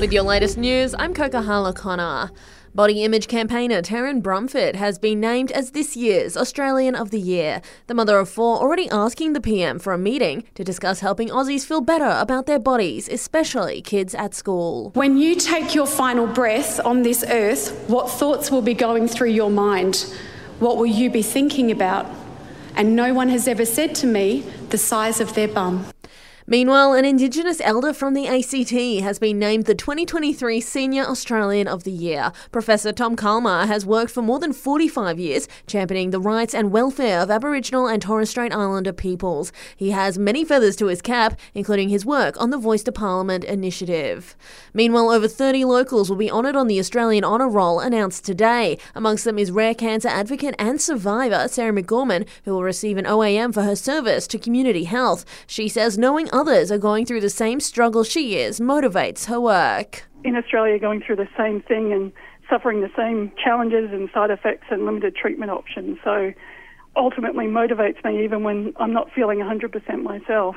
With your latest news, I'm Kokahala Connor. Body image campaigner Taryn Brumfitt has been named as this year's Australian of the Year. The mother of four already asking the PM for a meeting to discuss helping Aussies feel better about their bodies, especially kids at school. When you take your final breath on this earth, what thoughts will be going through your mind? What will you be thinking about? And no one has ever said to me the size of their bum. Meanwhile, an Indigenous elder from the ACT has been named the 2023 Senior Australian of the Year. Professor Tom Calma has worked for more than 45 years championing the rights and welfare of Aboriginal and Torres Strait Islander peoples. He has many feathers to his cap, including his work on the Voice to Parliament initiative. Meanwhile, over 30 locals will be honoured on the Australian Honour Roll announced today. Amongst them is rare cancer advocate and survivor Sarah McGorman, who will receive an OAM for her service to community health. She says knowing others are going through the same struggle she is motivates her work. In Australia, going through the same thing and suffering the same challenges and side effects and limited treatment options. So ultimately motivates me even when I'm not feeling 100% myself.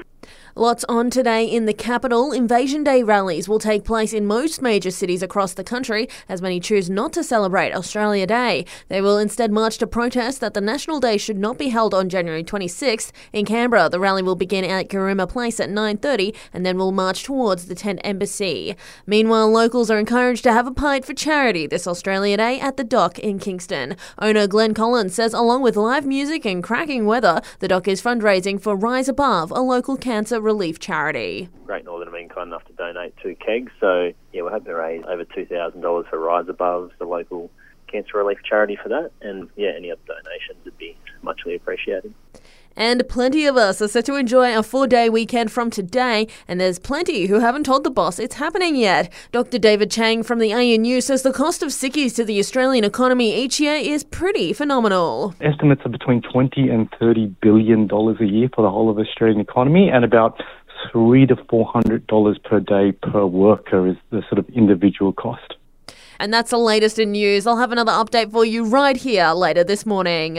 Lots on today in the capital. Invasion Day rallies will take place in most major cities across the country as many choose not to celebrate Australia Day. They will instead march to protest that the National Day should not be held on January 26th. In Canberra, the rally will begin at Garema Place at 9:30 and then will march towards the Tent Embassy. Meanwhile, locals are encouraged to have a pint for charity this Australia Day at the dock in Kingston. Owner Glenn Collins says along with live music and cracking weather, the dock is fundraising for Rise Above, a local cancer relief charity. Great Northern have been kind enough to donate two kegs, so yeah, we're hoping to raise over $2,000 for Rise Above, the local cancer relief charity for that, and yeah, any other donations would be muchly appreciated. And plenty of us are set to enjoy a four day weekend from today, and there's plenty who haven't told the boss it's happening yet. Dr. David Chang from the ANU says the cost of sickies to the Australian economy each year is pretty phenomenal. Estimates are between 20 and 30 billion dollars a year for the whole of the Australian economy, and about three to four hundred dollars per day per worker is the sort of individual cost. And that's the latest in news. I'll have another update for you right here later this morning.